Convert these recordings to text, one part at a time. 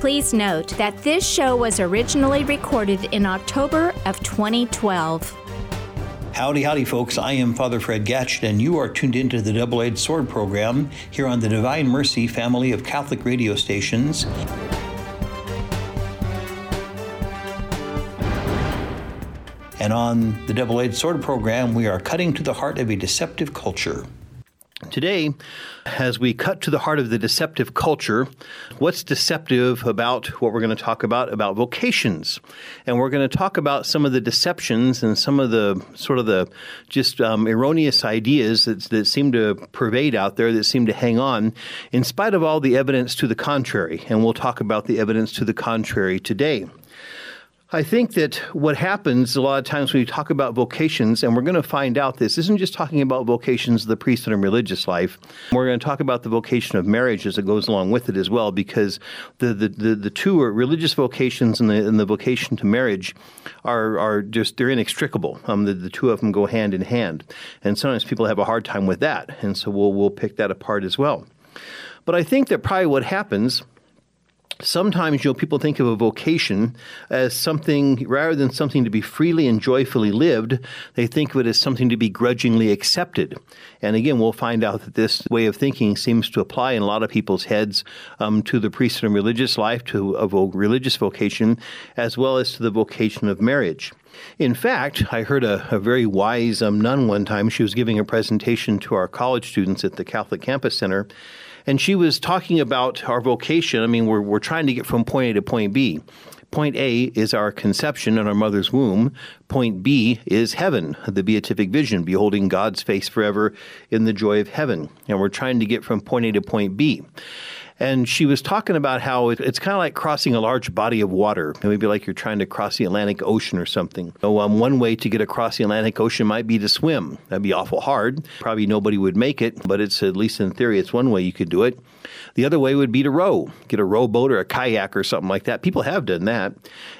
Please note that this show was originally recorded in October of 2012. Howdy, howdy, folks. I am Father Fred Gatschet, and you are tuned into the Double Edged Sword program here on the Divine Mercy family of Catholic radio stations. And on the Double Edged Sword program, we are cutting to the heart of a deceptive culture. Today, as we cut to the heart of the deceptive culture, what's deceptive about what we're going to talk about about vocations, and we're going to talk about some of the deceptions and some of the sort of the just um, erroneous ideas that, that seem to pervade out there that seem to hang on, in spite of all the evidence to the contrary. And we'll talk about the evidence to the contrary today. I think that what happens a lot of times when you talk about vocations, and we're going to find out this isn't just talking about vocations of the priesthood and religious life. We're going to talk about the vocation of marriage as it goes along with it as well, because the the, the, the two are religious vocations and the, and the vocation to marriage are are just they're inextricable. Um, the, the two of them go hand in hand, and sometimes people have a hard time with that, and so we'll we'll pick that apart as well. But I think that probably what happens sometimes you know people think of a vocation as something rather than something to be freely and joyfully lived they think of it as something to be grudgingly accepted and again we'll find out that this way of thinking seems to apply in a lot of people's heads um, to the priesthood and religious life to a religious vocation as well as to the vocation of marriage in fact, I heard a, a very wise um, nun one time. She was giving a presentation to our college students at the Catholic Campus Center, and she was talking about our vocation. I mean, we're, we're trying to get from point A to point B. Point A is our conception in our mother's womb. Point B is heaven, the beatific vision, beholding God's face forever in the joy of heaven. And we're trying to get from point A to point B. And she was talking about how it, it's kind of like crossing a large body of water. Maybe like you're trying to cross the Atlantic Ocean or something. So, um, one way to get across the Atlantic Ocean might be to swim. That'd be awful hard. Probably nobody would make it, but it's at least in theory, it's one way you could do it. The other way would be to row, get a rowboat or a kayak or something like that. People have done that,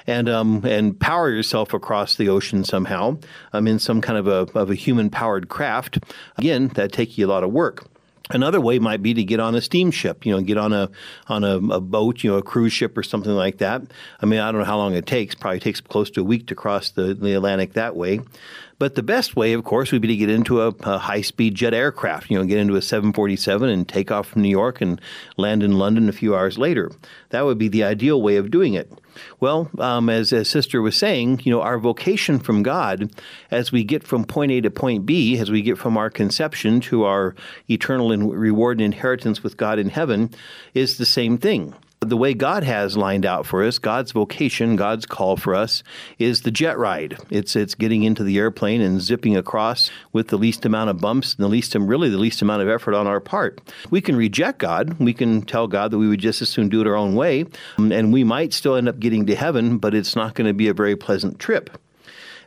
and um, and power yourself across the ocean somehow. um, in some kind of a of a human powered craft. Again, that take you a lot of work. Another way might be to get on a steamship, you know, get on a on a, a, boat, you know, a cruise ship or something like that. I mean, I don't know how long it takes. Probably takes close to a week to cross the, the Atlantic that way. But the best way, of course, would be to get into a, a high speed jet aircraft, you know, get into a 747 and take off from New York and land in London a few hours later. That would be the ideal way of doing it. Well, um, as, as Sister was saying, you know, our vocation from God, as we get from point A to point B, as we get from our conception to our eternal and reward and inheritance with God in heaven, is the same thing the way God has lined out for us, God's vocation, God's call for us is the jet ride. It's it's getting into the airplane and zipping across with the least amount of bumps and the least really the least amount of effort on our part. We can reject God. We can tell God that we would just as soon do it our own way, um, and we might still end up getting to heaven, but it's not going to be a very pleasant trip.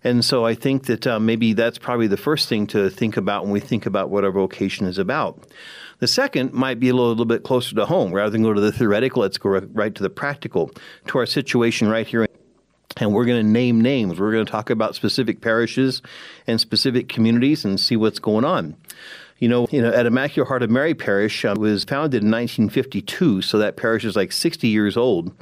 And so I think that uh, maybe that's probably the first thing to think about when we think about what our vocation is about. The second might be a little, little bit closer to home. Rather than go to the theoretical, let's go right to the practical, to our situation right here and we're going to name names. We're going to talk about specific parishes and specific communities and see what's going on. You know, you know, at Immaculate Heart of Mary Parish uh, was founded in 1952, so that parish is like 60 years old.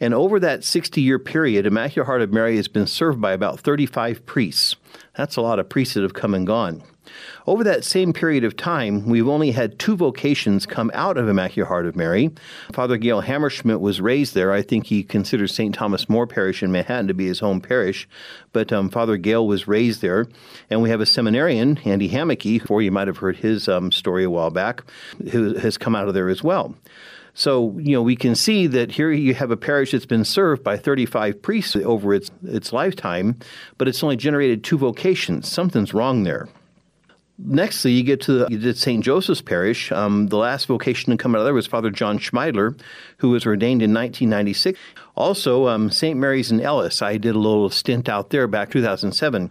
And over that 60 year period, Immaculate Heart of Mary has been served by about 35 priests. That's a lot of priests that have come and gone. Over that same period of time, we've only had two vocations come out of Immaculate Heart of Mary. Father Gail Hammerschmidt was raised there. I think he considers St. Thomas More Parish in Manhattan to be his home parish, but um, Father Gail was raised there. And we have a seminarian, Andy Hammocky, or you might have heard his um, story a while back, who has come out of there as well. So, you know, we can see that here you have a parish that's been served by 35 priests over its, its lifetime, but it's only generated two vocations. Something's wrong there. Nextly, you get to the, St. Joseph's Parish. Um, the last vocation to come out of there was Father John Schmeidler, who was ordained in 1996. Also, um, St. Mary's in Ellis. I did a little stint out there back 2007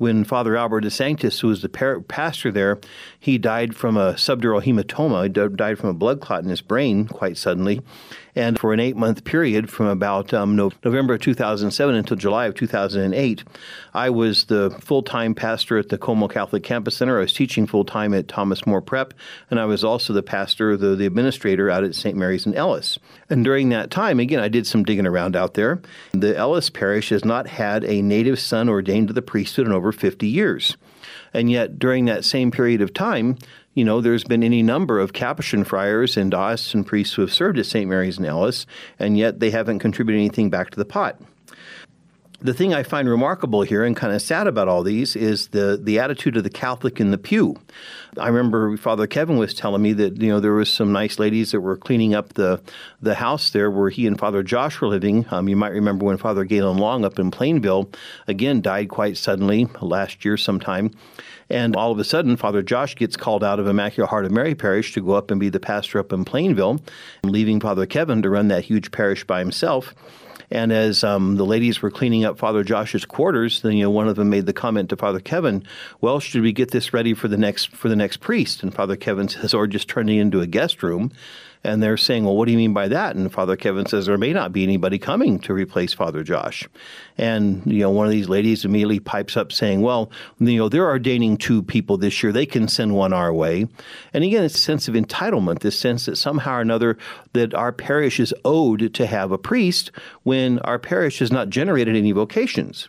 when Father Albert DeSanctis, who was the par- pastor there, he died from a subdural hematoma, he died from a blood clot in his brain quite suddenly. And for an eight month period from about um, November of 2007 until July of 2008, I was the full time pastor at the Comeau Catholic Campus Center. I was teaching full time at Thomas More Prep, and I was also the pastor, the, the administrator out at St. Mary's in Ellis. And during that time, again, I did some digging around out there. The Ellis Parish has not had a native son ordained to the priesthood in over 50 years. And yet, during that same period of time, you know, there's been any number of Capuchin friars and diocesan priests who have served at St. Mary's and Ellis, and yet they haven't contributed anything back to the pot the thing I find remarkable here and kind of sad about all these is the the attitude of the Catholic in the pew. I remember Father Kevin was telling me that you know there was some nice ladies that were cleaning up the the house there where he and Father Josh were living. Um, you might remember when Father Galen Long up in Plainville again died quite suddenly last year sometime. And all of a sudden, Father Josh gets called out of Immaculate Heart of Mary Parish to go up and be the pastor up in Plainville, leaving Father Kevin to run that huge parish by himself. And as um, the ladies were cleaning up Father Josh's quarters, then you know one of them made the comment to Father Kevin, "Well, should we get this ready for the next for the next priest?" And Father Kevin says, "Or just turn it into a guest room." And they're saying, well, what do you mean by that? And Father Kevin says, there may not be anybody coming to replace Father Josh. And, you know, one of these ladies immediately pipes up saying, well, you know, they're ordaining two people this year. They can send one our way. And again, it's a sense of entitlement, this sense that somehow or another that our parish is owed to have a priest when our parish has not generated any vocations.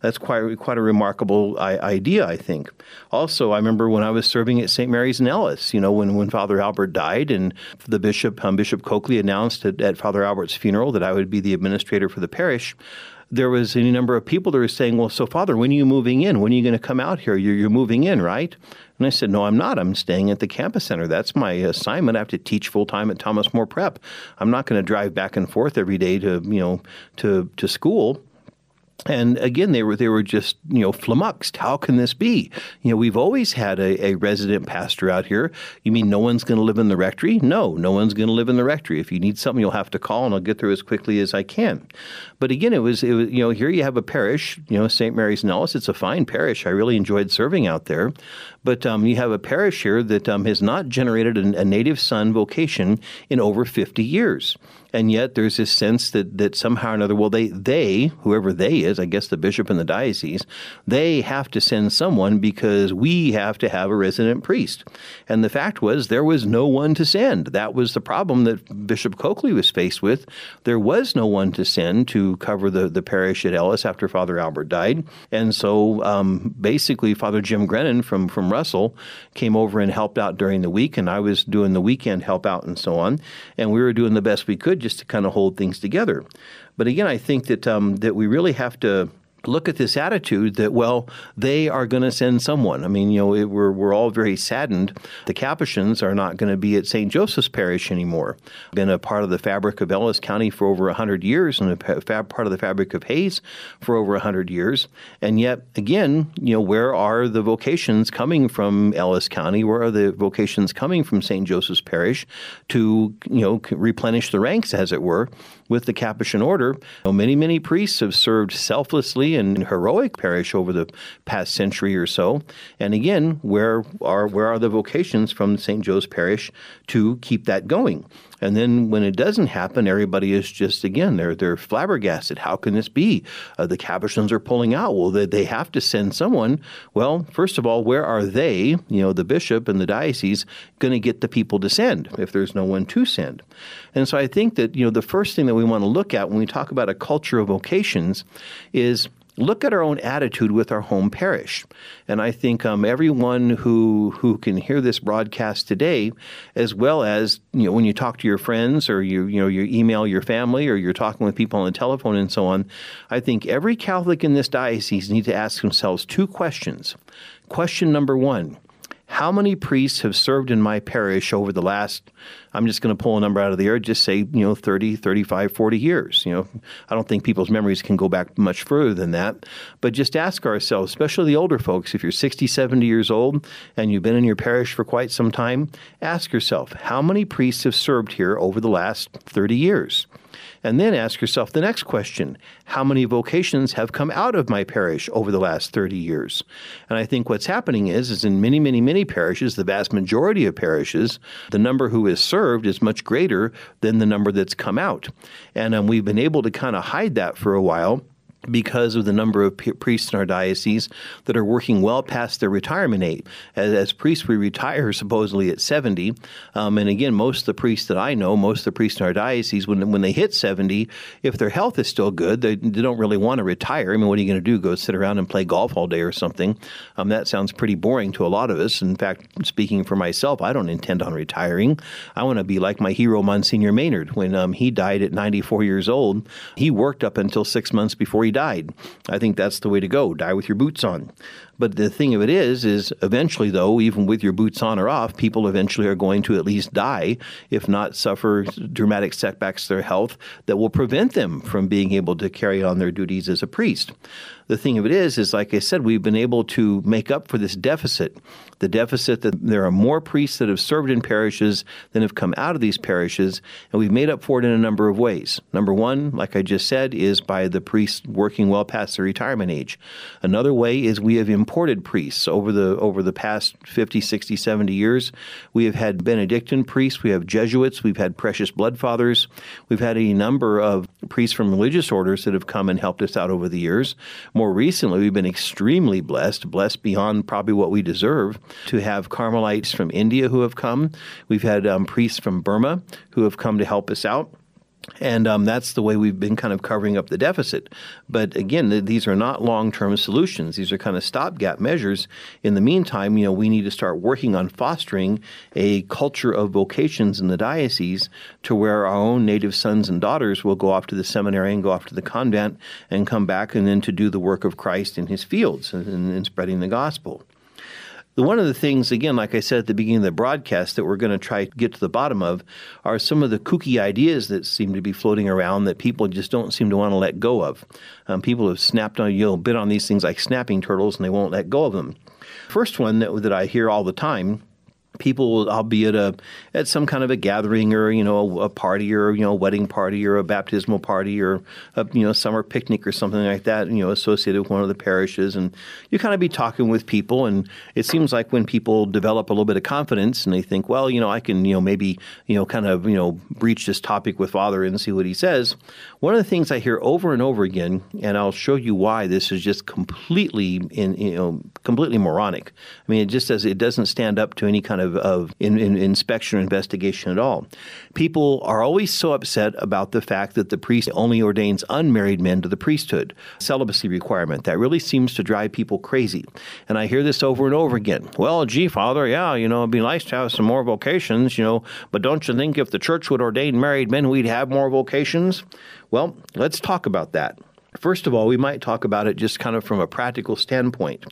That's quite quite a remarkable idea, I think. Also, I remember when I was serving at St. Mary's in Ellis. You know, when when Father Albert died, and the bishop um, Bishop Coakley announced at, at Father Albert's funeral that I would be the administrator for the parish there was any number of people that were saying, Well, so, Father, when are you moving in? When are you going to come out here? You're, you're, moving in, right? And I said, No, I'm not. I'm staying at the campus center. That's my assignment. I have to teach full time at Thomas More Prep. I'm not going to drive back and forth every day to, you know, to, to school. And again, they were they were just you know flummoxed. How can this be? You know, we've always had a, a resident pastor out here. You mean no one's going to live in the rectory? No, no one's going to live in the rectory. If you need something, you'll have to call, and I'll get there as quickly as I can. But again, it was it was you know here you have a parish, you know St. Mary's in Ellis. It's a fine parish. I really enjoyed serving out there. But um, you have a parish here that um, has not generated a, a native son vocation in over 50 years and yet there's this sense that that somehow or another, well, they they whoever they is, I guess the bishop and the diocese, they have to send someone because we have to have a resident priest. And the fact was there was no one to send. That was the problem that Bishop Coakley was faced with. There was no one to send to cover the the parish at Ellis after Father Albert died, and so um, basically Father Jim Grennan from from Russell came over and helped out during the week, and I was doing the weekend help out and so on, and we were doing the best we could just to kind of hold things together. But again, I think that um, that we really have to look at this attitude that well they are going to send someone. I mean you know it, we're, we're all very saddened. The capuchins are not going to be at st joseph's parish anymore. Been a part of the fabric of ellis county for over 100 years and a part of the fabric of hays for over 100 years. And yet again you know where are the vocations coming from ellis county? Where are the vocations coming from st joseph's parish to you know replenish the ranks as it were with the capuchin order many many priests have served selflessly and heroic parish over the past century or so. And again, where are where are the vocations from St. Joe's Parish to keep that going? And then when it doesn't happen, everybody is just again they're they're flabbergasted. How can this be? Uh, the Capuchins are pulling out. Well, they, they have to send someone. Well, first of all, where are they? You know, the bishop and the diocese going to get the people to send if there's no one to send. And so I think that you know the first thing that we want to look at when we talk about a culture of vocations is look at our own attitude with our home parish. And I think um, everyone who who can hear this broadcast today, as well as you know when you talk to your friends or you you know you email your family or you're talking with people on the telephone and so on, I think every Catholic in this diocese need to ask themselves two questions. Question number one how many priests have served in my parish over the last i'm just going to pull a number out of the air just say you know 30 35 40 years you know? I don't think people's memories can go back much further than that but just ask ourselves especially the older folks if you're 60 70 years old and you've been in your parish for quite some time ask yourself how many priests have served here over the last 30 years And then ask yourself the next question How many vocations have come out of my parish over the last 30 years? And I think what's happening is, is in many, many, many parishes, the vast majority of parishes, the number who is served is much greater than the number that's come out. And um, we've been able to kind of hide that for a while because of the number of priests in our diocese that are working well past their retirement age. As, as priests, we retire supposedly at 70. Um, and again, most of the priests that I know, most of the priests in our diocese, when, when they hit 70, if their health is still good, they, they don't really want to retire. I mean, what are you going to do? Go sit around and play golf all day or something? Um, that sounds pretty boring to a lot of us. In fact, speaking for myself, I don't intend on retiring. I want to be like my hero, Monsignor Maynard. When um, he died at 94 years old, he worked up until six months before he died. I think that's the way to go. Die with your boots on. But the thing of it is, is eventually, though, even with your boots on or off, people eventually are going to at least die, if not suffer dramatic setbacks to their health that will prevent them from being able to carry on their duties as a priest. The thing of it is, is like I said, we've been able to make up for this deficit. The deficit that there are more priests that have served in parishes than have come out of these parishes, and we've made up for it in a number of ways. Number one, like I just said, is by the priests working well past their retirement age. Another way is we have imported priests over the over the past 50, 60, 70 years. We have had Benedictine priests, we have Jesuits, we've had Precious Blood Fathers, we've had a number of priests from religious orders that have come and helped us out over the years. More recently, we've been extremely blessed, blessed beyond probably what we deserve, to have Carmelites from India who have come. We've had um, priests from Burma who have come to help us out. And um, that's the way we've been kind of covering up the deficit. But again, th- these are not long term solutions. These are kind of stopgap measures. In the meantime, you know, we need to start working on fostering a culture of vocations in the diocese to where our own native sons and daughters will go off to the seminary and go off to the convent and come back and then to do the work of Christ in his fields and, and spreading the gospel. One of the things, again, like I said at the beginning of the broadcast, that we're going to try to get to the bottom of are some of the kooky ideas that seem to be floating around that people just don't seem to want to let go of. Um, people have snapped on, you know, bit on these things like snapping turtles and they won't let go of them. First one that, that I hear all the time people I'll be at a at some kind of a gathering or you know a, party or you know a wedding party or a baptismal party or a you know summer picnic or something like that you know associated with one of the parishes. And you kind of be talking with people and it seems like when people develop a little bit of confidence and they think well you know I can you know maybe you know kind of you know breach this topic with father and see what he says. One of the things I hear over and over again and I'll show you why this is just completely in you know completely moronic. I mean it just says it doesn't stand up to any kind of of, of in, in inspection or investigation at all. People are always so upset about the fact that the priest only ordains unmarried men to the priesthood, celibacy requirement. That really seems to drive people crazy. And I hear this over and over again. Well, gee, Father, yeah, you know, it'd be nice to have some more vocations, you know, but don't you think if the church would ordain married men, we'd have more vocations? Well, let's talk about that. First of all, we might talk about it just kind of from a practical standpoint.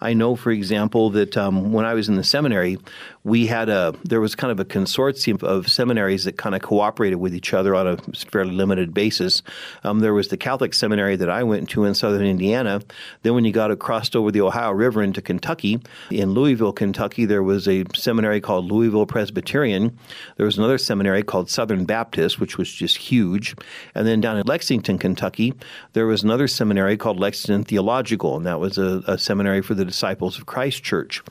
I know, for example, that um, when I was in the seminary, we had a there was kind of a consortium of seminaries that kind of cooperated with each other on a fairly limited basis. Um, there was the Catholic seminary that I went to in southern Indiana. Then, when you got across over the Ohio River into Kentucky, in Louisville, Kentucky, there was a seminary called Louisville Presbyterian. There was another seminary called Southern Baptist, which was just huge. And then down in Lexington, Kentucky, there was another seminary called Lexington Theological, and that was a, a seminary for the disciples of Christ Church.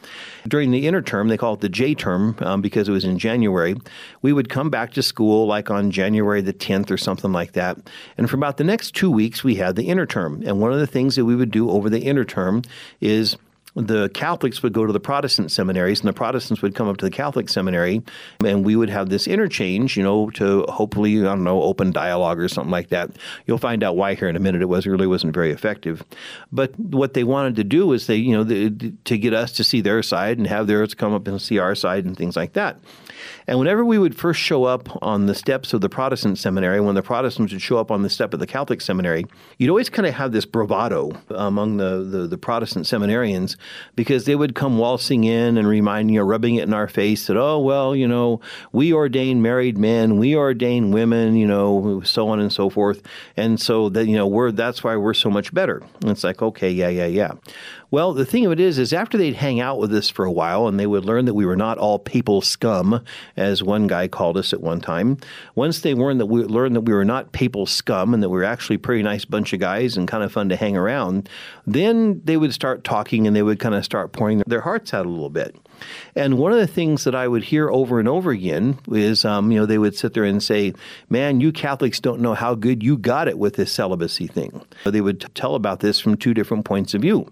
During the interterm, they call it the J term um, because it was in January. We would come back to school like on January the 10th or something like that. And for about the next two weeks, we had the interterm. And one of the things that we would do over the interterm is the Catholics would go to the Protestant seminaries, and the Protestants would come up to the Catholic seminary, and we would have this interchange, you know, to hopefully, I don't know, open dialogue or something like that. You'll find out why here in a minute. It was really wasn't very effective. But what they wanted to do was they, you know, the, to get us to see their side and have theirs come up and see our side and things like that. And whenever we would first show up on the steps of the Protestant seminary, when the Protestants would show up on the step of the Catholic seminary, you'd always kind of have this bravado among the, the, the Protestant seminarians because they would come waltzing in and reminding you, rubbing it in our face that, oh, well, you know, we ordain married men, we ordain women, you know, so on and so forth. And so that, you know, we're, that's why we're so much better. And it's like, okay, yeah, yeah, yeah. Well, the thing of it is, is after they'd hang out with us for a while and they would learn that we were not all papal scum, as one guy called us at one time. Once they learned that we learned that we were not papal scum and that we were actually a pretty nice bunch of guys and kind of fun to hang around, then they would start talking and they would kind of start pouring their hearts out a little bit. And one of the things that I would hear over and over again is, um, you know, they would sit there and say, "Man, you Catholics don't know how good you got it with this celibacy thing." They would tell about this from two different points of view.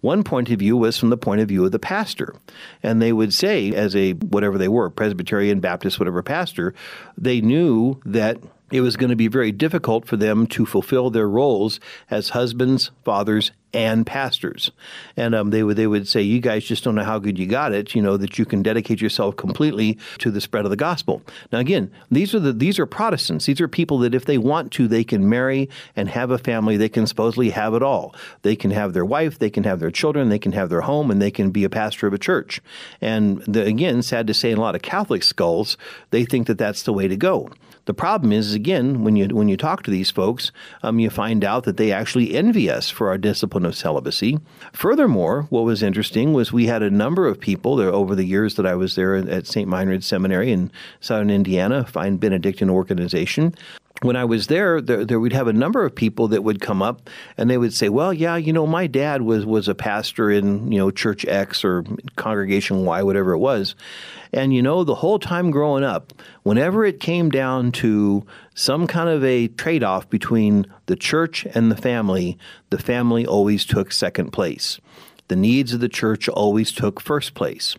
One point of view was from the point of view of the pastor. And they would say, as a whatever they were, Presbyterian, Baptist, whatever pastor, they knew that it was going to be very difficult for them to fulfill their roles as husbands, fathers, and pastors. And um, they would they would say, "You guys just don't know how good you got it. You know that you can dedicate yourself completely to the spread of the gospel." Now, again, these are the these are Protestants. These are people that, if they want to, they can marry and have a family. They can supposedly have it all. They can have their wife, they can have their children, they can have their home, and they can be a pastor of a church. And the, again, sad to say, in a lot of Catholic skulls, they think that that's the way to go. The problem is, again, when you when you talk to these folks, um, you find out that they actually envy us for our discipline of celibacy. Furthermore, what was interesting was we had a number of people there over the years that I was there at St. Meinrad Seminary in Southern Indiana, a fine Benedictine organization when I was there, there, there, we'd have a number of people that would come up and they would say, "Well, yeah, you know, my dad was was a pastor in you know Church X or Congregation Y, whatever it was." And you know, the whole time growing up, whenever it came down to some kind of a trade off between the church and the family, the family always took second place the needs of the church always took first place.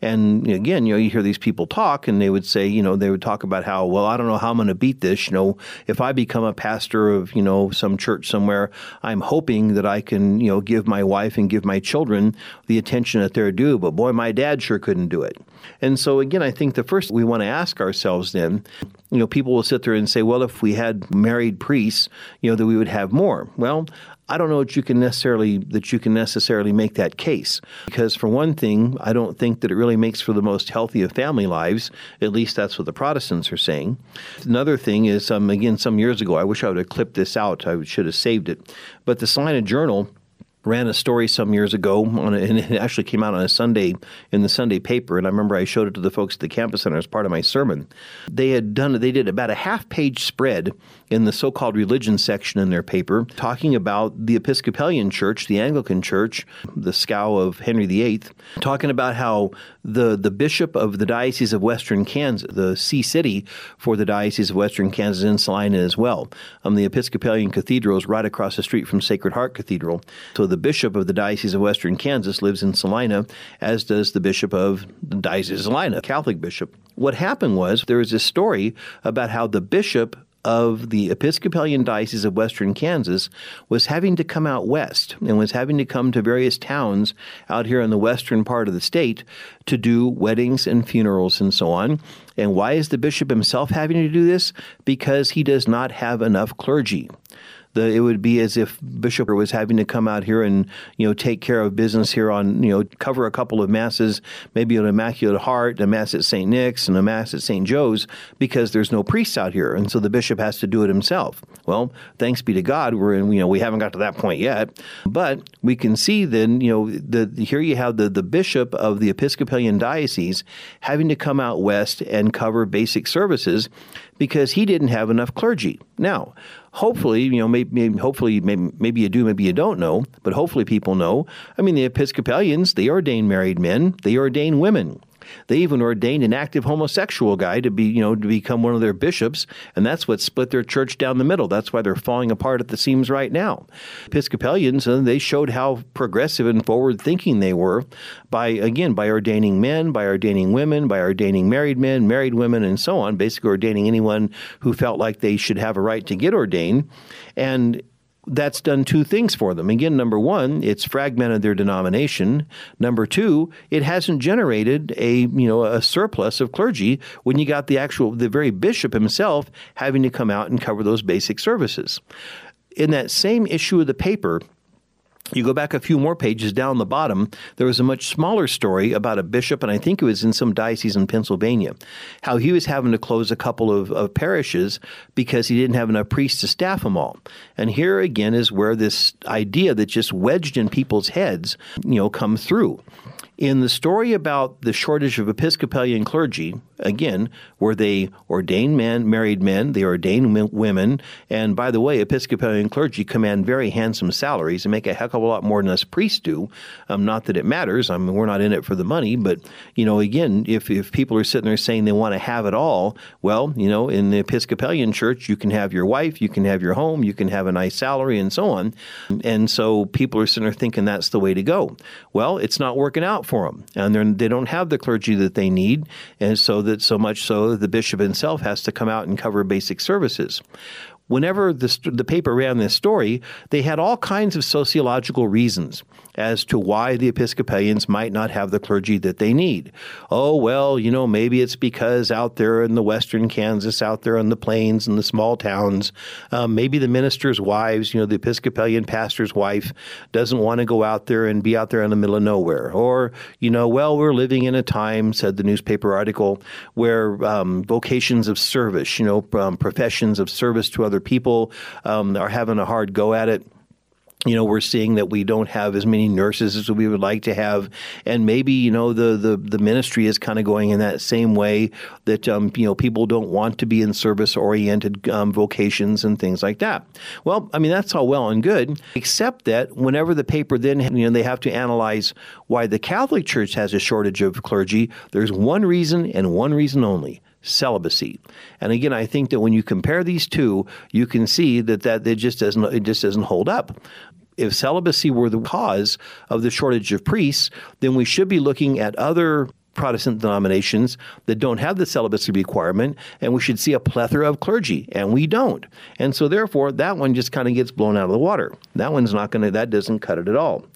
And again, you know, you hear these people talk, and they would say, you know, they would talk about how, well, I don't know how I'm going to beat this. You know, if I become a pastor of, you know, some church somewhere, I'm hoping that I can, you know, give my wife and give my children the attention that they're due. But boy, my dad sure couldn't do it. And so, again, I think the first we want to ask ourselves then, you know, people will sit there and say, well, if we had married priests, you know, that we would have more. Well, I don't know that you can necessarily that you can necessarily make that case because for one thing, I don't think that it really makes for the most healthy of family lives. At least that's what the Protestants are saying. Another thing is, um, again, some years ago, I wish I would have clipped this out. I should have saved it. But the Salina Journal ran a story some years ago, on a, and it actually came out on a Sunday in the Sunday paper. And I remember I showed it to the folks at the campus center as part of my sermon. They had done, they did about a half page spread in the so called religion section in their paper, talking about the Episcopalian Church, the Anglican Church, the scow of Henry VIII, talking about how the, the bishop of the Diocese of Western Kansas, the see city for the Diocese of Western Kansas in Salina as well. Um, the Episcopalian Cathedral is right across the street from Sacred Heart Cathedral. So the bishop of the Diocese of Western Kansas lives in Salina, as does the bishop of the Diocese of Salina, Catholic bishop. What happened was there was a story about how the bishop of the Episcopalian Diocese of Western Kansas was having to come out west and was having to come to various towns out here in the western part of the state to do weddings and funerals and so on. And why is the bishop himself having to do this? Because he does not have enough clergy the, it would be as if Bishop was having to come out here and you know take care of business here on you know cover a couple of masses, maybe an Immaculate Heart, a mass at St. Nick's, and a mass at St. Joe's, because there's no priests out here, and so the bishop has to do it himself. Well, thanks be to God, we're in, you know we haven't got to that point yet, but we can see then you know the here you have the the bishop of the Episcopalian diocese having to come out west and cover basic services because he didn't have enough clergy. Now, hopefully, you know, maybe, maybe hopefully, maybe, maybe you do, maybe you don't know, but hopefully people know. I mean, the Episcopalians, they ordain married men, they ordain women. They even ordained an active homosexual guy to be, you know, to become one of their bishops, and that's what split their church down the middle. That's why they're falling apart at the seams right now. Episcopalians, uh, they showed how progressive and forward-thinking they were by, again, by ordaining men, by ordaining women, by ordaining married men, married women, and so on. Basically, ordaining anyone who felt like they should have a right to get ordained, and that's done two things for them. Again, number one, it's fragmented their denomination. Number two, it hasn't generated a you know a surplus of clergy when you got the actual the very bishop himself having to come out and cover those basic services. In that same issue of the paper, You go back a few more pages down the bottom, there was a much smaller story about a bishop, and I think it was in some diocese in Pennsylvania, how he was having to close a couple of, of parishes because he didn't have enough priests to staff them all. And here again is where this idea that just wedged in people's heads, you know, comes through. In the story about the shortage of Episcopalian clergy, again, were they ordained men, married men, they ordained women, and by the way, Episcopalian clergy command very handsome salaries and make a heck of a lot more than us priests do. Um, not that it matters. I mean, we're not in it for the money, but you know, again, if if people are sitting there saying they want to have it all, well, you know, in the Episcopalian church, you can have your wife, you can have your home, you can have a nice salary, and so on. And so people are sitting there thinking that's the way to go. Well, it's not working out for them, and they don't have the clergy that they need, and so that so much so that the bishop himself has to come out and cover basic services. Whenever the, the paper ran this story, they had all kinds of sociological reasons as to why the Episcopalians might not have the clergy that they need. Oh, well, you know, maybe it's because out there in the western Kansas, out there on the plains and the small towns, um, maybe the minister's wives, you know, the Episcopalian pastor's wife doesn't want to go out there and be out there in the middle of nowhere. Or, you know, well, we're living in a time, said the newspaper article, where um, vocations of service, you know, um, professions of service to other people um, are having a hard go at it you know we're seeing that we don't have as many nurses as we would like to have. And maybe you know the the, the ministry is kind of going in that same way that um, you know people don't want to be in service oriented um, vocations and things like that. Well i mean that's all well and good except that whenever the paper then you know they have to analyze why the catholic church has a shortage of clergy there's one reason and one reason only celibacy. And again, I think that when you compare these two, you can see that that it just doesn't it just doesn't hold up. If celibacy were the cause of the shortage of priests, then we should be looking at other Protestant denominations that don't have the celibacy requirement, and we should see a plethora of clergy, and we don't. And so, therefore, that one just kind of gets blown out of the water. That one's not going to, that doesn't cut it at all.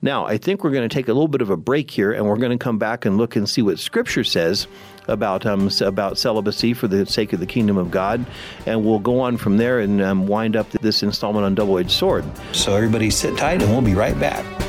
Now, I think we're going to take a little bit of a break here, and we're going to come back and look and see what Scripture says about um, about celibacy for the sake of the kingdom of God, and we'll go on from there and um, wind up this installment on Double Edged Sword. So everybody sit tight, and we'll be right back.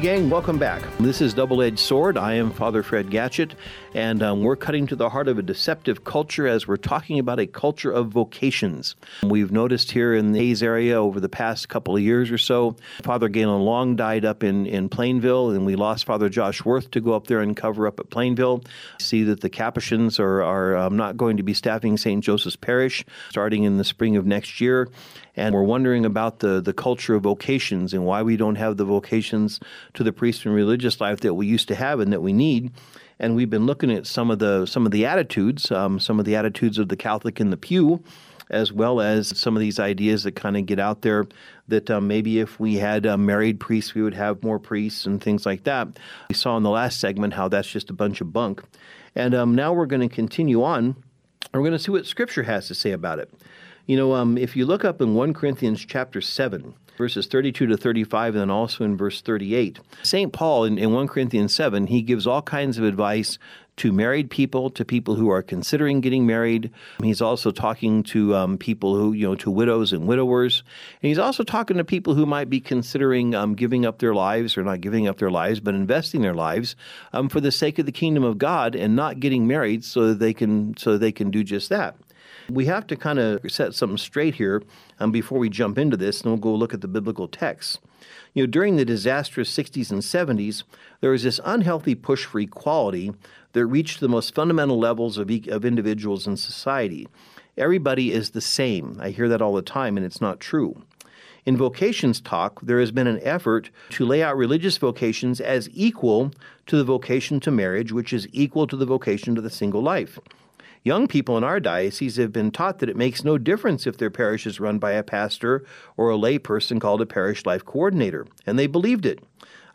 Gang, welcome back. This is Double Edged Sword. I am Father Fred Gatschet, and um, we're cutting to the heart of a deceptive culture as we're talking about a culture of vocations. We've noticed here in the Hays area over the past couple of years or so, Father Galen Long died up in, in Plainville, and we lost Father Josh Worth to go up there and cover up at Plainville. See that the Capuchins are, are um, not going to be staffing St. Joseph's Parish starting in the spring of next year and we're wondering about the, the culture of vocations and why we don't have the vocations to the priest and religious life that we used to have and that we need. And we've been looking at some of the some of the attitudes, um, some of the attitudes of the Catholic in the pew, as well as some of these ideas that kind of get out there that um, maybe if we had uh, married priests, we would have more priests and things like that. We saw in the last segment how that's just a bunch of bunk. And um, now we're going to continue on. We're going to see what Scripture has to say about it. You know, um, if you look up in 1 Corinthians chapter 7, verses 32 to 35, and then also in verse 38, St. Paul in, in 1 Corinthians 7, he gives all kinds of advice to married people, to people who are considering getting married. He's also talking to um, people who, you know, to widows and widowers. And he's also talking to people who might be considering um, giving up their lives, or not giving up their lives, but investing their lives um, for the sake of the kingdom of God and not getting married so that they can so they can do just that. We have to kind of set something straight here um, before we jump into this, and we'll go look at the biblical texts. You know, during the disastrous 60s and 70s, there was this unhealthy push for equality that reached the most fundamental levels of, e- of individuals in society. Everybody is the same. I hear that all the time, and it's not true. In vocations talk, there has been an effort to lay out religious vocations as equal to the vocation to marriage, which is equal to the vocation to the single life. Young people in our diocese have been taught that it makes no difference if their parish is run by a pastor or a layperson called a parish life coordinator, and they believed it.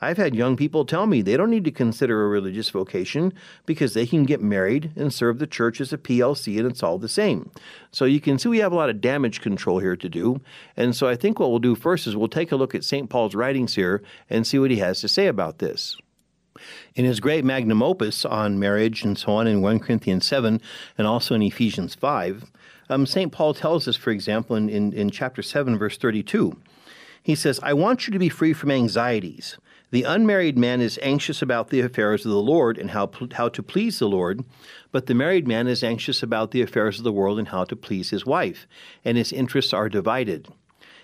I've had young people tell me they don't need to consider a religious vocation because they can get married and serve the church as a PLC and it's all the same. So you can see we have a lot of damage control here to do. And so I think what we'll do first is we'll take a look at St. Paul's writings here and see what he has to say about this. In his great magnum opus on marriage and so on in 1 Corinthians 7 and also in Ephesians 5, um, St. Paul tells us, for example, in, in, in chapter 7, verse 32, he says, I want you to be free from anxieties. The unmarried man is anxious about the affairs of the Lord and how, how to please the Lord, but the married man is anxious about the affairs of the world and how to please his wife, and his interests are divided.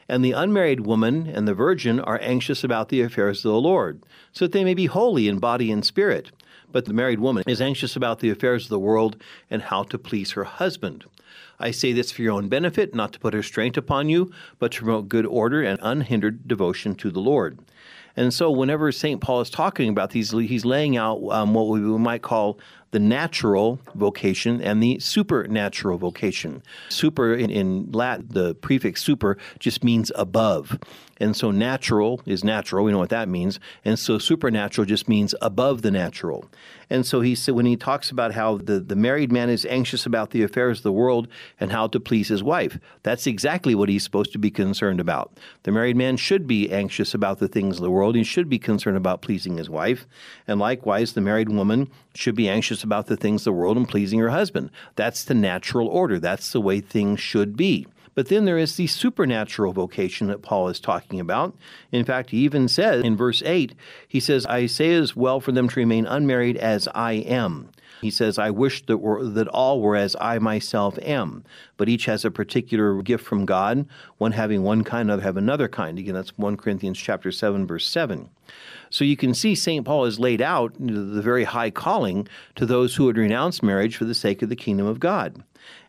And the unmarried woman and the virgin are anxious about the affairs of the Lord, so that they may be holy in body and spirit. But the married woman is anxious about the affairs of the world and how to please her husband. I say this for your own benefit, not to put restraint upon you, but to promote good order and unhindered devotion to the Lord. And so, whenever St. Paul is talking about these, he's laying out um, what we might call the natural vocation and the supernatural vocation. Super in, in Latin, the prefix super just means above. And so natural is natural. We know what that means. And so supernatural just means above the natural. And so he said when he talks about how the, the married man is anxious about the affairs of the world and how to please his wife, that's exactly what he's supposed to be concerned about. The married man should be anxious about the things of the world. He should be concerned about pleasing his wife. And likewise, the married woman should be anxious about the things of the world and pleasing her husband. That's the natural order. That's the way things should be. But then there is the supernatural vocation that Paul is talking about. In fact, he even says in verse 8, he says, I say as well for them to remain unmarried as I am. He says, I wish that, were, that all were as I myself am, but each has a particular gift from God, one having one kind, another have another kind. Again, that's 1 Corinthians chapter 7, verse 7. So you can see St. Paul has laid out the very high calling to those who would renounce marriage for the sake of the kingdom of God.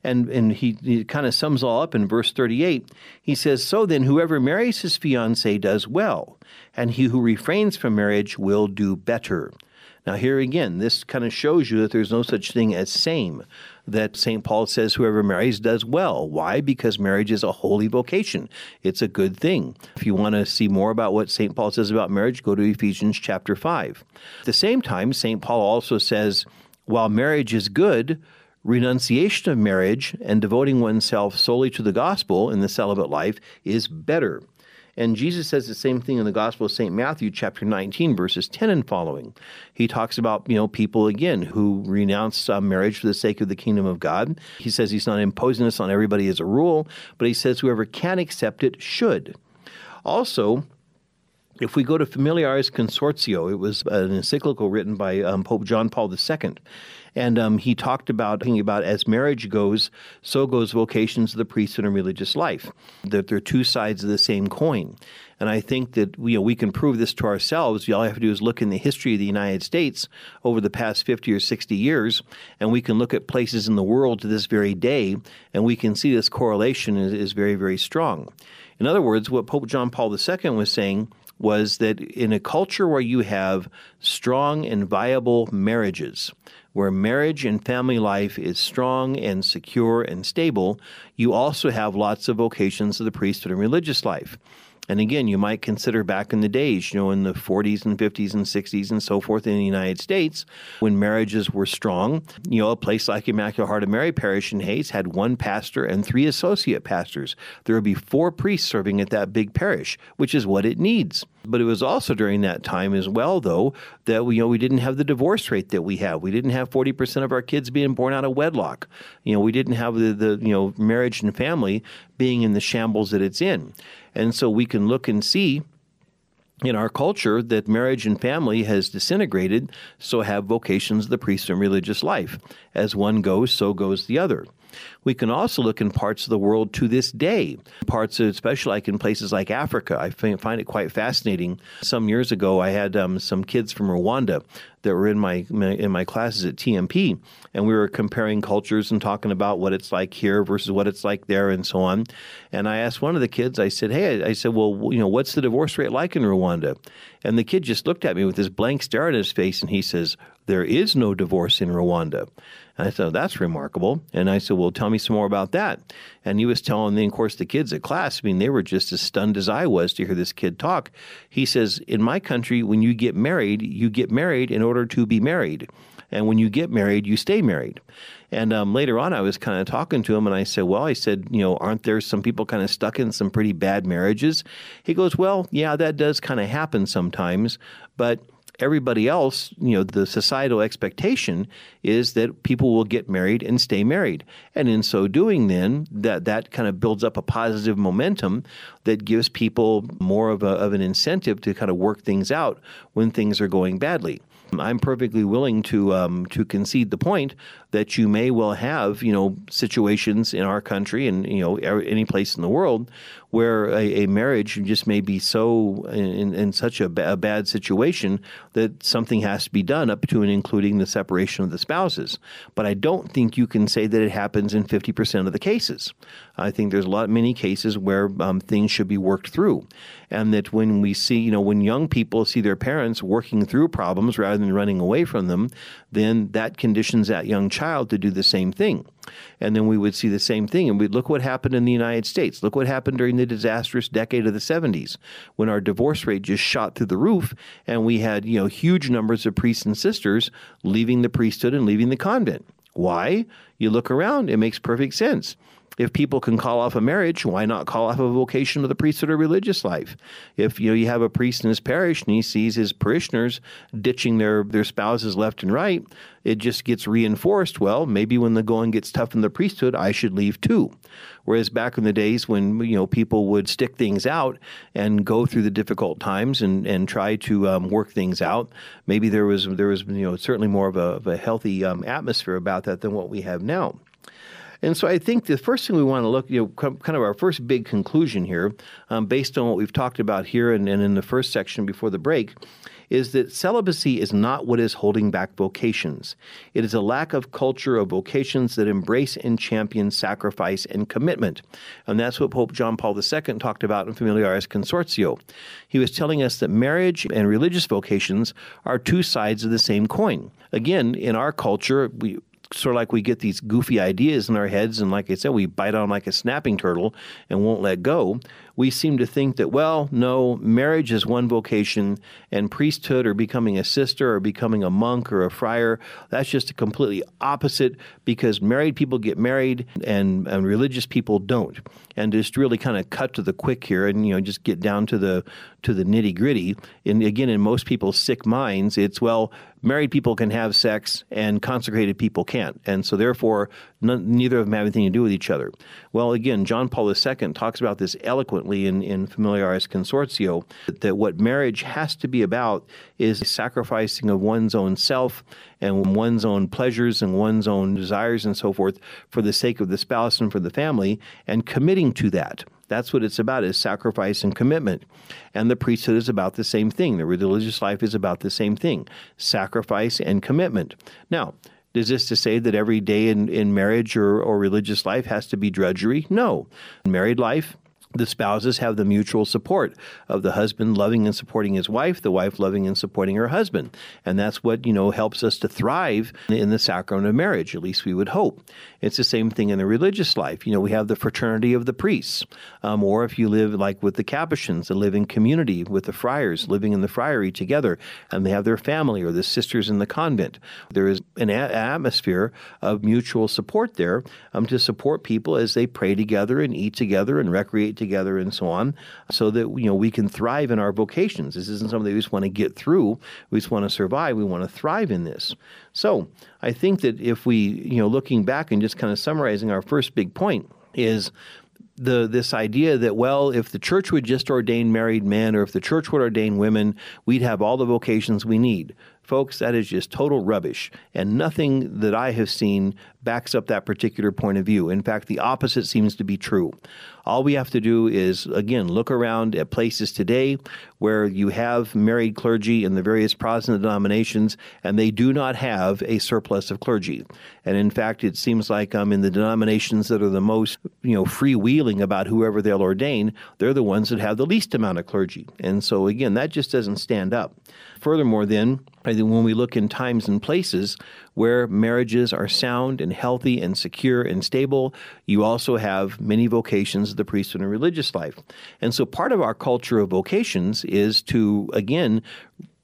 And, and he, he kind of sums all up in verse 38. He says, So then, whoever marries his fiancee does well, and he who refrains from marriage will do better. Now, here again, this kind of shows you that there's no such thing as same. That St. Paul says whoever marries does well. Why? Because marriage is a holy vocation. It's a good thing. If you want to see more about what St. Paul says about marriage, go to Ephesians chapter 5. At the same time, St. Paul also says, while marriage is good, renunciation of marriage and devoting oneself solely to the gospel in the celibate life is better. And Jesus says the same thing in the Gospel of St. Matthew, chapter 19, verses 10 and following. He talks about, you know, people again who renounce uh, marriage for the sake of the kingdom of God. He says he's not imposing this on everybody as a rule, but he says whoever can accept it should. Also, if we go to Familiaris Consortio, it was an encyclical written by um, Pope John Paul II. And um, he talked about thinking about as marriage goes, so goes vocations of the priesthood and religious life. That they're two sides of the same coin. And I think that you know, we can prove this to ourselves. All you have to do is look in the history of the United States over the past 50 or 60 years, and we can look at places in the world to this very day, and we can see this correlation is, is very, very strong. In other words, what Pope John Paul II was saying was that in a culture where you have strong and viable marriages, where marriage and family life is strong and secure and stable, you also have lots of vocations of the priesthood and religious life. And again, you might consider back in the days, you know, in the 40s and 50s and 60s and so forth in the United States, when marriages were strong, you know, a place like Immaculate Heart of Mary Parish in Hays had one pastor and three associate pastors. There would be four priests serving at that big parish, which is what it needs. But it was also during that time as well, though, that we, you know, we didn't have the divorce rate that we have. We didn't have 40% of our kids being born out of wedlock. You know, we didn't have the, the you know, marriage and family being in the shambles that it's in. And so we can look and see in our culture that marriage and family has disintegrated, so have vocations of the priest and religious life. As one goes, so goes the other. We can also look in parts of the world to this day, parts of, especially like in places like Africa. I find it quite fascinating. Some years ago, I had um, some kids from Rwanda that were in my in my classes at TMP, and we were comparing cultures and talking about what it's like here versus what it's like there, and so on. And I asked one of the kids, I said, "Hey," I said, "Well, you know, what's the divorce rate like in Rwanda?" And the kid just looked at me with this blank stare on his face, and he says, "There is no divorce in Rwanda." I said, That's remarkable. And I said, Well, tell me some more about that. And he was telling me, of course, the kids at class, I mean, they were just as stunned as I was to hear this kid talk. He says, In my country, when you get married, you get married in order to be married. And when you get married, you stay married. And um, later on, I was kind of talking to him, and I said, Well, I said, you know, aren't there some people kind of stuck in some pretty bad marriages? He goes, Well, yeah, that does kind of happen sometimes. But everybody else, you know, the societal expectation is that people will get married and stay married. And in so doing, then that, that kind of builds up a positive momentum that gives people more of, a, of an incentive to kind of work things out when things are going badly. I'm perfectly willing to um, to concede the point that you may well have you know situations in our country and you know any place in the world where a, a marriage just may be so in, in such a, a, bad situation that something has to be done up to and including the separation of the spouses. But I don't think you can say that it happens in 50% of the cases. I think there's a lot many cases where um, things should be worked through, and that when we see you know when young people see their parents working through problems rather than running away from them, then that conditions that young child to do the same thing. And then we would see the same thing. And we look what happened in the United States. Look what happened during the disastrous decade of the 70s when our divorce rate just shot through the roof and we had, you know, huge numbers of priests and sisters leaving the priesthood and leaving the convent. Why? You look around, it makes perfect sense. If people can call off a marriage, why not call off a vocation of the priesthood or religious life? If you know you have a priest in his parish and he sees his parishioners ditching their, their spouses left and right, it just gets reinforced. Well, maybe when the going gets tough in the priesthood, I should leave too. Whereas back in the days when you know people would stick things out and go through the difficult times and, and try to um, work things out, maybe there was there was you know certainly more of a, of a healthy um, atmosphere about that than what we have now. And so I think the first thing we want to look, you know, kind of our first big conclusion here, um, based on what we've talked about here and, and in the first section before the break, is that celibacy is not what is holding back vocations. It is a lack of culture of vocations that embrace and champion sacrifice and commitment. And that's what Pope John Paul II talked about in Familiaris Consortio. He was telling us that marriage and religious vocations are two sides of the same coin. Again, in our culture, we sort of like we get these goofy ideas in our heads, and like I said, we bite on like a snapping turtle and won't let go. We seem to think that, well, no, marriage is one vocation, and priesthood or becoming a sister or becoming a monk or a friar, that's just a completely opposite because married people get married and, and religious people don't. And just really kind of cut to the quick here and, you know, just get down to the to the nitty gritty. And again, in most people's sick minds, it's, well, married people can have sex and consecrated people can't. And so, therefore, neither of them have anything to do with each other. Well, again, John Paul II talks about this eloquently in, in Familiaris Consortio that what marriage has to be about is sacrificing of one's own self and one's own pleasures and one's own desires and so forth for the sake of the spouse and for the family and committing to that. That's what it's about is sacrifice and commitment. And the priesthood is about the same thing. The religious life is about the same thing. Sacrifice and commitment. Now, is this to say that every day in, in marriage or, or religious life has to be drudgery? No. Married life the spouses have the mutual support of the husband loving and supporting his wife, the wife loving and supporting her husband. And that's what, you know, helps us to thrive in the sacrament of marriage, at least we would hope. It's the same thing in the religious life. You know, we have the fraternity of the priests. Um, or if you live like with the Capuchins, they live in community with the friars, living in the friary together, and they have their family or the sisters in the convent. There is an a- atmosphere of mutual support there um, to support people as they pray together and eat together and recreate together and so on, so that you know we can thrive in our vocations. This isn't something we just want to get through. We just want to survive. We want to thrive in this. So I think that if we, you know, looking back and just kind of summarizing our first big point is the this idea that well, if the church would just ordain married men, or if the church would ordain women, we'd have all the vocations we need. Folks, that is just total rubbish. And nothing that I have seen backs up that particular point of view. In fact, the opposite seems to be true. All we have to do is, again, look around at places today where you have married clergy in the various Protestant denominations, and they do not have a surplus of clergy. And in fact, it seems like um, in the denominations that are the most, you know, freewheeling about whoever they'll ordain, they're the ones that have the least amount of clergy. And so, again, that just doesn't stand up. Furthermore, then, I think when we look in times and places where marriages are sound and healthy and secure and stable, you also have many vocations of the priesthood and religious life. And so part of our culture of vocations is to, again,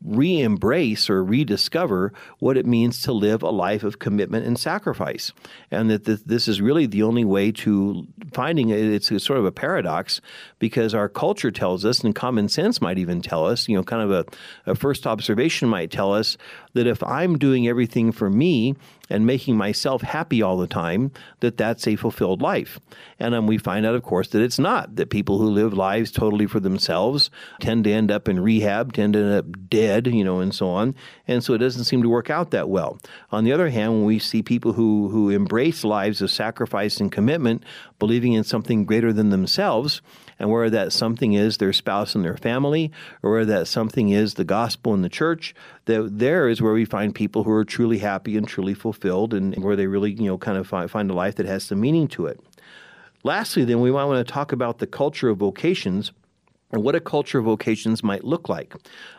re embrace or rediscover what it means to live a life of commitment and sacrifice. And that this is really the only way to finding it. It's sort of a paradox because our culture tells us, and common sense might even tell us, you know, kind of a, a first observation might tell us that if I'm doing everything for me and making myself happy all the time, that that's a fulfilled life. And um, we find out, of course, that it's not, that people who live lives totally for themselves tend to end up in rehab, tend to end up dead, you know, and so on. And so it doesn't seem to work out that well. On the other hand, when we see people who, who embrace lives of sacrifice and commitment, believing in something greater than themselves, and where that something is their spouse and their family, or where that something is the gospel in the church, that there is where we find people who are truly happy and truly fulfilled, and where they really, you know, kind of find a life that has some meaning to it. Lastly, then, we might want to talk about the culture of vocations and what a culture of vocations might look like.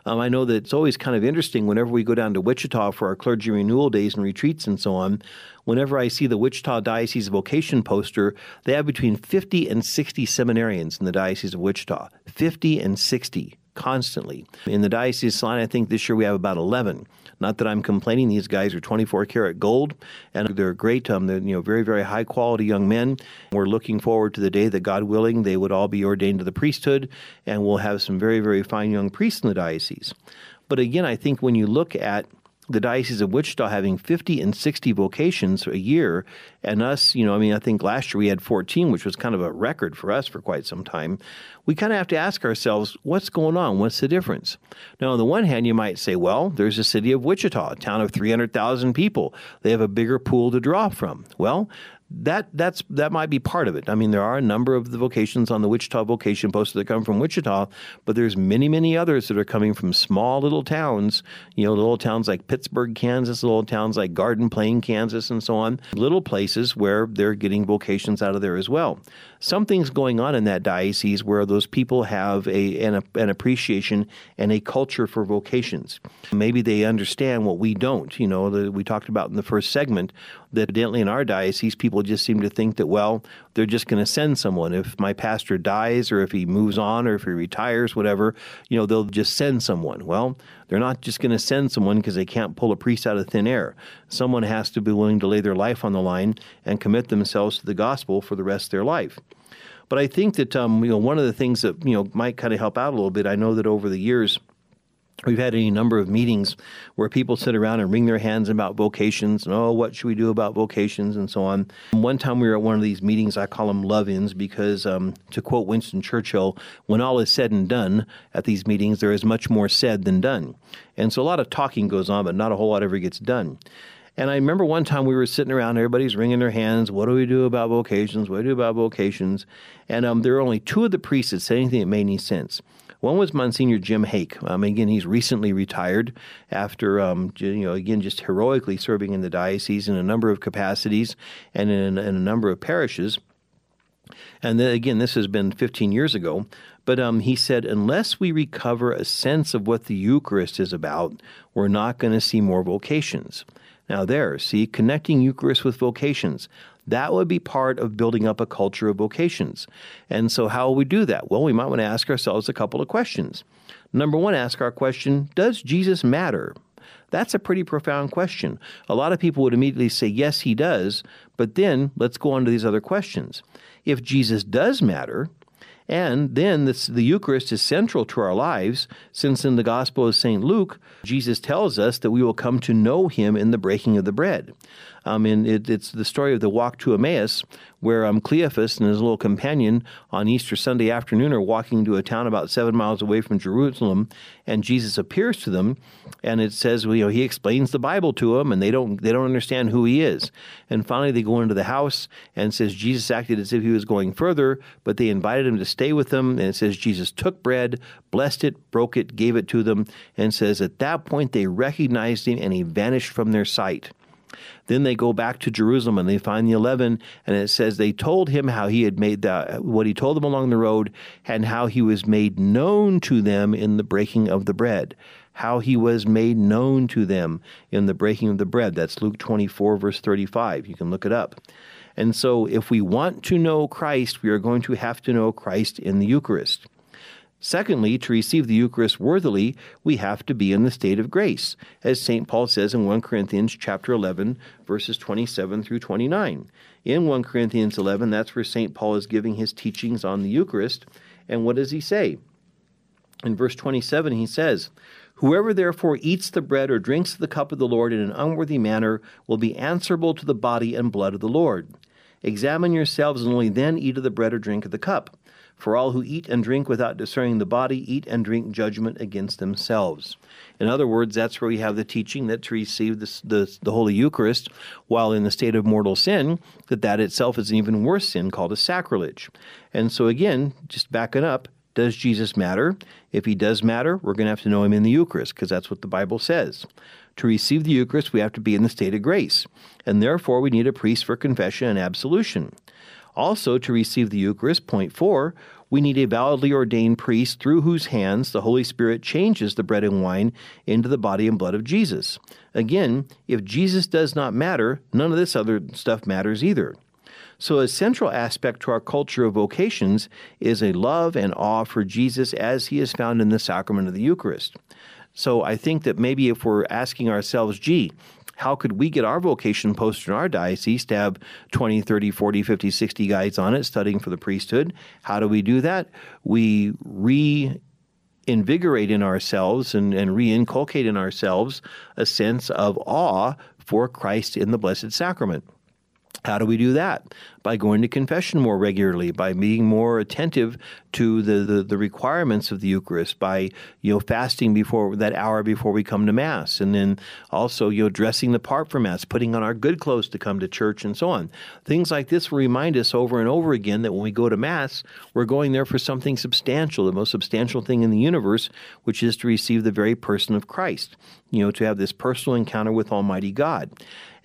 Um, I know that it's always kind of interesting whenever we go down to Wichita for our clergy renewal days and retreats and so on. Whenever I see the Wichita Diocese vocation poster, they have between 50 and 60 seminarians in the Diocese of Wichita. 50 and 60 constantly. In the Diocese Salina, I think this year we have about 11. Not that I'm complaining; these guys are 24 karat gold, and they're great. Um, they're you know very very high quality young men. We're looking forward to the day that God willing they would all be ordained to the priesthood, and we'll have some very very fine young priests in the diocese. But again, I think when you look at the Diocese of Wichita having 50 and 60 vocations a year, and us, you know, I mean, I think last year we had 14, which was kind of a record for us for quite some time. We kind of have to ask ourselves, what's going on? What's the difference? Now, on the one hand, you might say, well, there's the city of Wichita, a town of 300,000 people. They have a bigger pool to draw from. Well, that that's that might be part of it. I mean, there are a number of the vocations on the Wichita vocation poster that come from Wichita, but there's many many others that are coming from small little towns. You know, little towns like Pittsburgh, Kansas, little towns like Garden Plain, Kansas, and so on. Little places where they're getting vocations out of there as well. Something's going on in that diocese where those people have a an, an appreciation and a culture for vocations. Maybe they understand what we don't. You know, that we talked about in the first segment that evidently in our diocese, people just seem to think that, well, they're just going to send someone. If my pastor dies or if he moves on or if he retires, whatever, you know, they'll just send someone. Well, they're not just going to send someone because they can't pull a priest out of thin air. Someone has to be willing to lay their life on the line and commit themselves to the gospel for the rest of their life. But I think that um, you know one of the things that you know might kind of help out a little bit. I know that over the years, We've had any number of meetings where people sit around and wring their hands about vocations and, oh, what should we do about vocations and so on. One time we were at one of these meetings, I call them love ins because, um, to quote Winston Churchill, when all is said and done at these meetings, there is much more said than done. And so a lot of talking goes on, but not a whole lot ever gets done. And I remember one time we were sitting around, everybody's wringing their hands. What do we do about vocations? What do we do about vocations? And um, there were only two of the priests that said anything that made any sense. One was Monsignor Jim Hake. Um, again, he's recently retired after, um, you know, again, just heroically serving in the diocese in a number of capacities and in, in a number of parishes. And then again, this has been 15 years ago. But um, he said, unless we recover a sense of what the Eucharist is about, we're not going to see more vocations. Now, there, see, connecting Eucharist with vocations. That would be part of building up a culture of vocations. And so, how will we do that? Well, we might want to ask ourselves a couple of questions. Number one, ask our question Does Jesus matter? That's a pretty profound question. A lot of people would immediately say, Yes, he does. But then let's go on to these other questions. If Jesus does matter, and then this, the Eucharist is central to our lives, since in the Gospel of St. Luke, Jesus tells us that we will come to know him in the breaking of the bread. Um, and it, it's the story of the walk to Emmaus, where um, Cleophas and his little companion on Easter Sunday afternoon are walking to a town about seven miles away from Jerusalem, and Jesus appears to them, and it says, well, you know, he explains the Bible to them, and they don't they don't understand who he is. And finally, they go into the house, and says Jesus acted as if he was going further, but they invited him to stay with them, and it says Jesus took bread, blessed it, broke it, gave it to them, and says at that point they recognized him, and he vanished from their sight. Then they go back to Jerusalem and they find the eleven, and it says they told him how he had made the, what he told them along the road, and how he was made known to them in the breaking of the bread. How he was made known to them in the breaking of the bread. That's Luke 24, verse 35. You can look it up. And so, if we want to know Christ, we are going to have to know Christ in the Eucharist. Secondly, to receive the Eucharist worthily, we have to be in the state of grace, as St. Paul says in 1 Corinthians chapter 11, verses 27 through 29. In 1 Corinthians 11, that's where St. Paul is giving his teachings on the Eucharist. And what does he say? In verse 27, he says, Whoever therefore eats the bread or drinks the cup of the Lord in an unworthy manner will be answerable to the body and blood of the Lord. Examine yourselves, and only then eat of the bread or drink of the cup. For all who eat and drink without discerning the body eat and drink judgment against themselves. In other words, that's where we have the teaching that to receive the, the, the Holy Eucharist while in the state of mortal sin, that that itself is an even worse sin called a sacrilege. And so, again, just backing up, does Jesus matter? If he does matter, we're going to have to know him in the Eucharist because that's what the Bible says. To receive the Eucharist, we have to be in the state of grace, and therefore we need a priest for confession and absolution. Also, to receive the Eucharist, point four, we need a validly ordained priest through whose hands the Holy Spirit changes the bread and wine into the body and blood of Jesus. Again, if Jesus does not matter, none of this other stuff matters either. So, a central aspect to our culture of vocations is a love and awe for Jesus as he is found in the sacrament of the Eucharist. So, I think that maybe if we're asking ourselves, gee, how could we get our vocation posted in our diocese to have 20, 30, 40, 50, 60 guys on it studying for the priesthood? How do we do that? We re invigorate in ourselves and, and re-inculcate in ourselves a sense of awe for Christ in the Blessed Sacrament. How do we do that? By going to confession more regularly, by being more attentive to the, the, the, requirements of the Eucharist, by you know fasting before that hour before we come to Mass, and then also you know dressing the part for Mass, putting on our good clothes to come to church, and so on. Things like this will remind us over and over again that when we go to Mass, we're going there for something substantial, the most substantial thing in the universe, which is to receive the very person of Christ. You know, to have this personal encounter with Almighty God.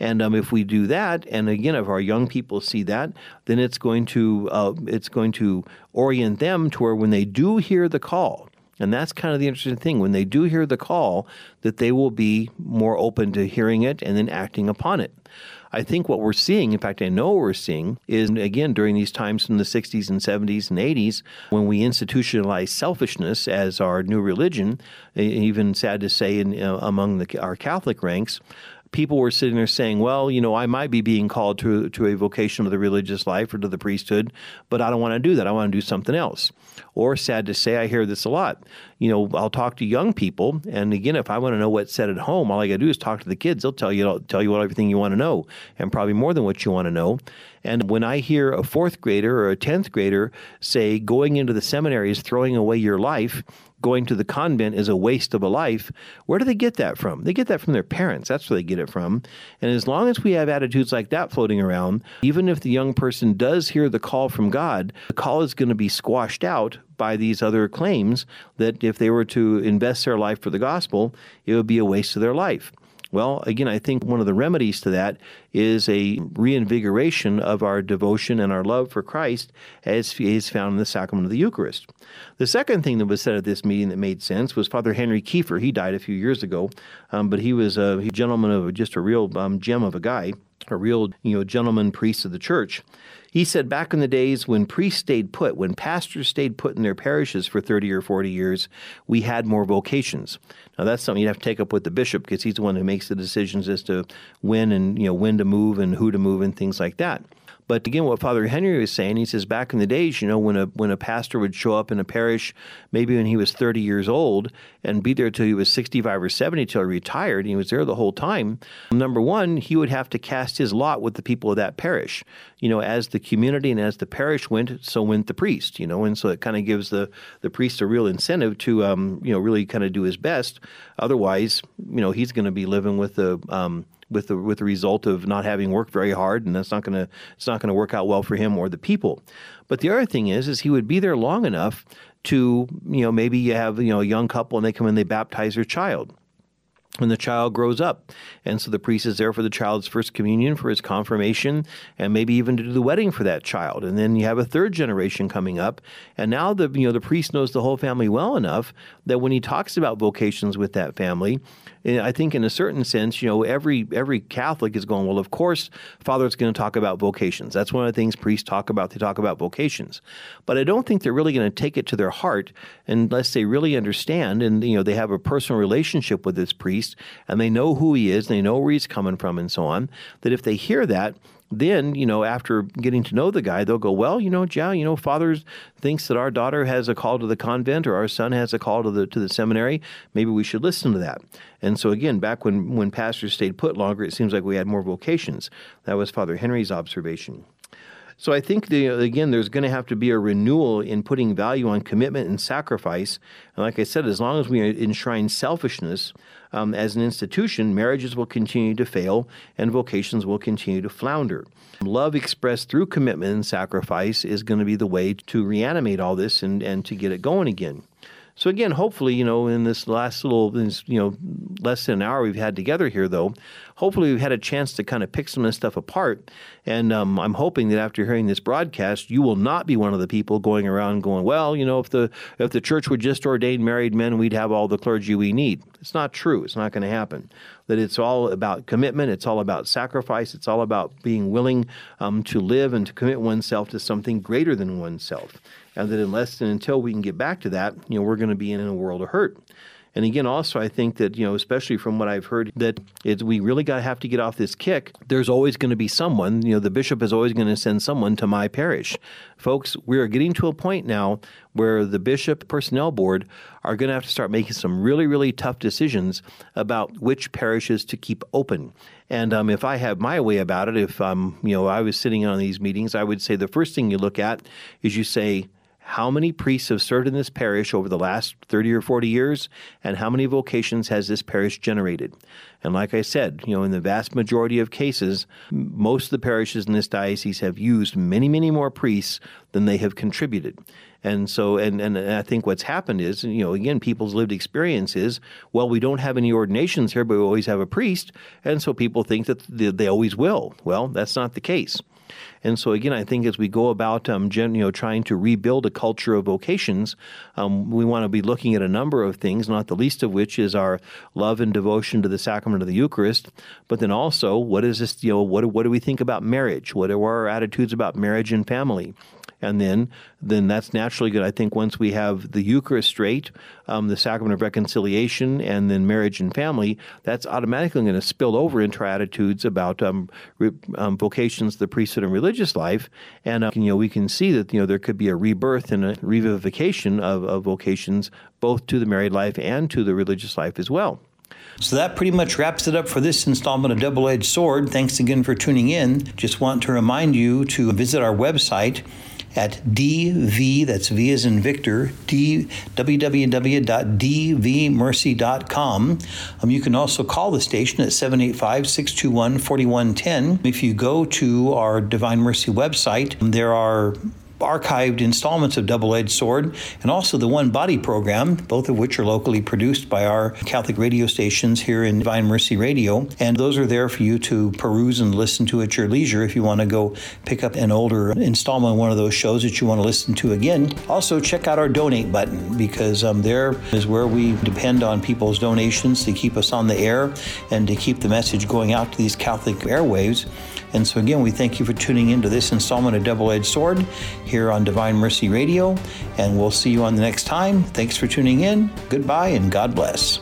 And um, if we do that, and again, if our young people see that, then it's going to uh, it's going to orient them to where when they do hear the call, and that's kind of the interesting thing. When they do hear the call, that they will be more open to hearing it and then acting upon it. I think what we're seeing, in fact, I know we're seeing, is again during these times in the 60s and 70s and 80s, when we institutionalized selfishness as our new religion, even sad to say, in, uh, among the, our Catholic ranks, people were sitting there saying, well, you know, I might be being called to, to a vocation of the religious life or to the priesthood, but I don't want to do that. I want to do something else. Or, sad to say, I hear this a lot. You know, I'll talk to young people, and again, if I want to know what's said at home, all I got to do is talk to the kids. They'll tell you, tell you everything you want to know, and probably more than what you want to know. And when I hear a fourth grader or a tenth grader say, going into the seminary is throwing away your life, going to the convent is a waste of a life. Where do they get that from? They get that from their parents. That's where they get it from. And as long as we have attitudes like that floating around, even if the young person does hear the call from God, the call is going to be squashed out by these other claims that if they were to invest their life for the gospel, it would be a waste of their life. Well, again, I think one of the remedies to that is a reinvigoration of our devotion and our love for Christ as is found in the sacrament of the Eucharist. The second thing that was said at this meeting that made sense was Father Henry Kiefer. He died a few years ago, um, but he was a gentleman of just a real um, gem of a guy, a real you know gentleman priest of the church He said back in the days when priests stayed put, when pastors stayed put in their parishes for 30 or 40 years, we had more vocations. Now that's something you'd have to take up with the bishop because he's the one who makes the decisions as to when and you know when to move and who to move and things like that. But again, what Father Henry was saying, he says back in the days, you know, when a when a pastor would show up in a parish, maybe when he was 30 years old, and be there till he was 65 or 70 till he retired, and he was there the whole time. Number one, he would have to cast his lot with the people of that parish. You know, as the community and as the parish went, so went the priest. You know, and so it kind of gives the the priest a real incentive to, um, you know, really kind of do his best. Otherwise, you know, he's going to be living with the um, with the with the result of not having worked very hard, and that's not going to it's not going to work out well for him or the people. But the other thing is, is he would be there long enough to you know maybe you have you know a young couple and they come in they baptize their child and the child grows up. And so the priest is there for the child's first communion, for his confirmation, and maybe even to do the wedding for that child. And then you have a third generation coming up. And now the you know the priest knows the whole family well enough that when he talks about vocations with that family, I think in a certain sense, you know, every every Catholic is going, well, of course, Father's going to talk about vocations. That's one of the things priests talk about. They talk about vocations. But I don't think they're really going to take it to their heart unless they really understand and, you know, they have a personal relationship with this priest and they know who he is, and they know where he's coming from and so on, that if they hear that, then, you know, after getting to know the guy, they'll go, well, you know, yeah, you know, father thinks that our daughter has a call to the convent or our son has a call to the to the seminary. Maybe we should listen to that. And so again, back when when pastors stayed put longer, it seems like we had more vocations. That was Father Henry's observation. So I think the, again, there's going to have to be a renewal in putting value on commitment and sacrifice. And like I said, as long as we enshrine selfishness um, as an institution, marriages will continue to fail and vocations will continue to flounder. Love expressed through commitment and sacrifice is going to be the way to reanimate all this and, and to get it going again. So again, hopefully, you know, in this last little, you know, less than an hour we've had together here, though, hopefully we've had a chance to kind of pick some of this stuff apart. And um, I'm hoping that after hearing this broadcast, you will not be one of the people going around going, well, you know, if the if the church would just ordain married men, we'd have all the clergy we need. It's not true. It's not going to happen. That it's all about commitment. It's all about sacrifice. It's all about being willing um, to live and to commit oneself to something greater than oneself and that unless and until we can get back to that, you know, we're going to be in a world of hurt. And again, also, I think that, you know, especially from what I've heard, that it's, we really got to have to get off this kick. There's always going to be someone, you know, the bishop is always going to send someone to my parish. Folks, we're getting to a point now where the bishop personnel board are going to have to start making some really, really tough decisions about which parishes to keep open. And um, if I have my way about it, if um, you know I was sitting on these meetings, I would say the first thing you look at is you say, how many priests have served in this parish over the last 30 or 40 years, and how many vocations has this parish generated? And like I said, you know, in the vast majority of cases, most of the parishes in this diocese have used many, many more priests than they have contributed. And so, and, and I think what's happened is, you know, again, people's lived experience is, well, we don't have any ordinations here, but we always have a priest. And so people think that they always will. Well, that's not the case. And so again, I think as we go about um, gen, you know trying to rebuild a culture of vocations, um, we want to be looking at a number of things, not the least of which is our love and devotion to the sacrament of the Eucharist. But then also, what is this? You know, what what do we think about marriage? What are our attitudes about marriage and family? And then then that's naturally good. I think once we have the Eucharist straight, um, the sacrament of reconciliation, and then marriage and family, that's automatically going to spill over into attitudes about um, re, um, vocations, the priesthood, and religious life. And uh, you know we can see that you know there could be a rebirth and a revivification of, of vocations both to the married life and to the religious life as well. So that pretty much wraps it up for this installment of Double Edged Sword. Thanks again for tuning in. Just want to remind you to visit our website at DV, that's V as in Victor, D, www.dvmercy.com. Um, you can also call the station at 785 621 4110. If you go to our Divine Mercy website, there are archived installments of Double Edged Sword and also the One Body program, both of which are locally produced by our Catholic radio stations here in Divine Mercy Radio. And those are there for you to peruse and listen to at your leisure if you want to go pick up an older installment of one of those shows that you want to listen to again. Also, check out our donate button because um, there is where we depend on people's donations to keep us on the air and to keep the message going out to these Catholic airwaves. And so, again, we thank you for tuning in to this installment of Double Edged Sword here on Divine Mercy Radio. And we'll see you on the next time. Thanks for tuning in. Goodbye and God bless.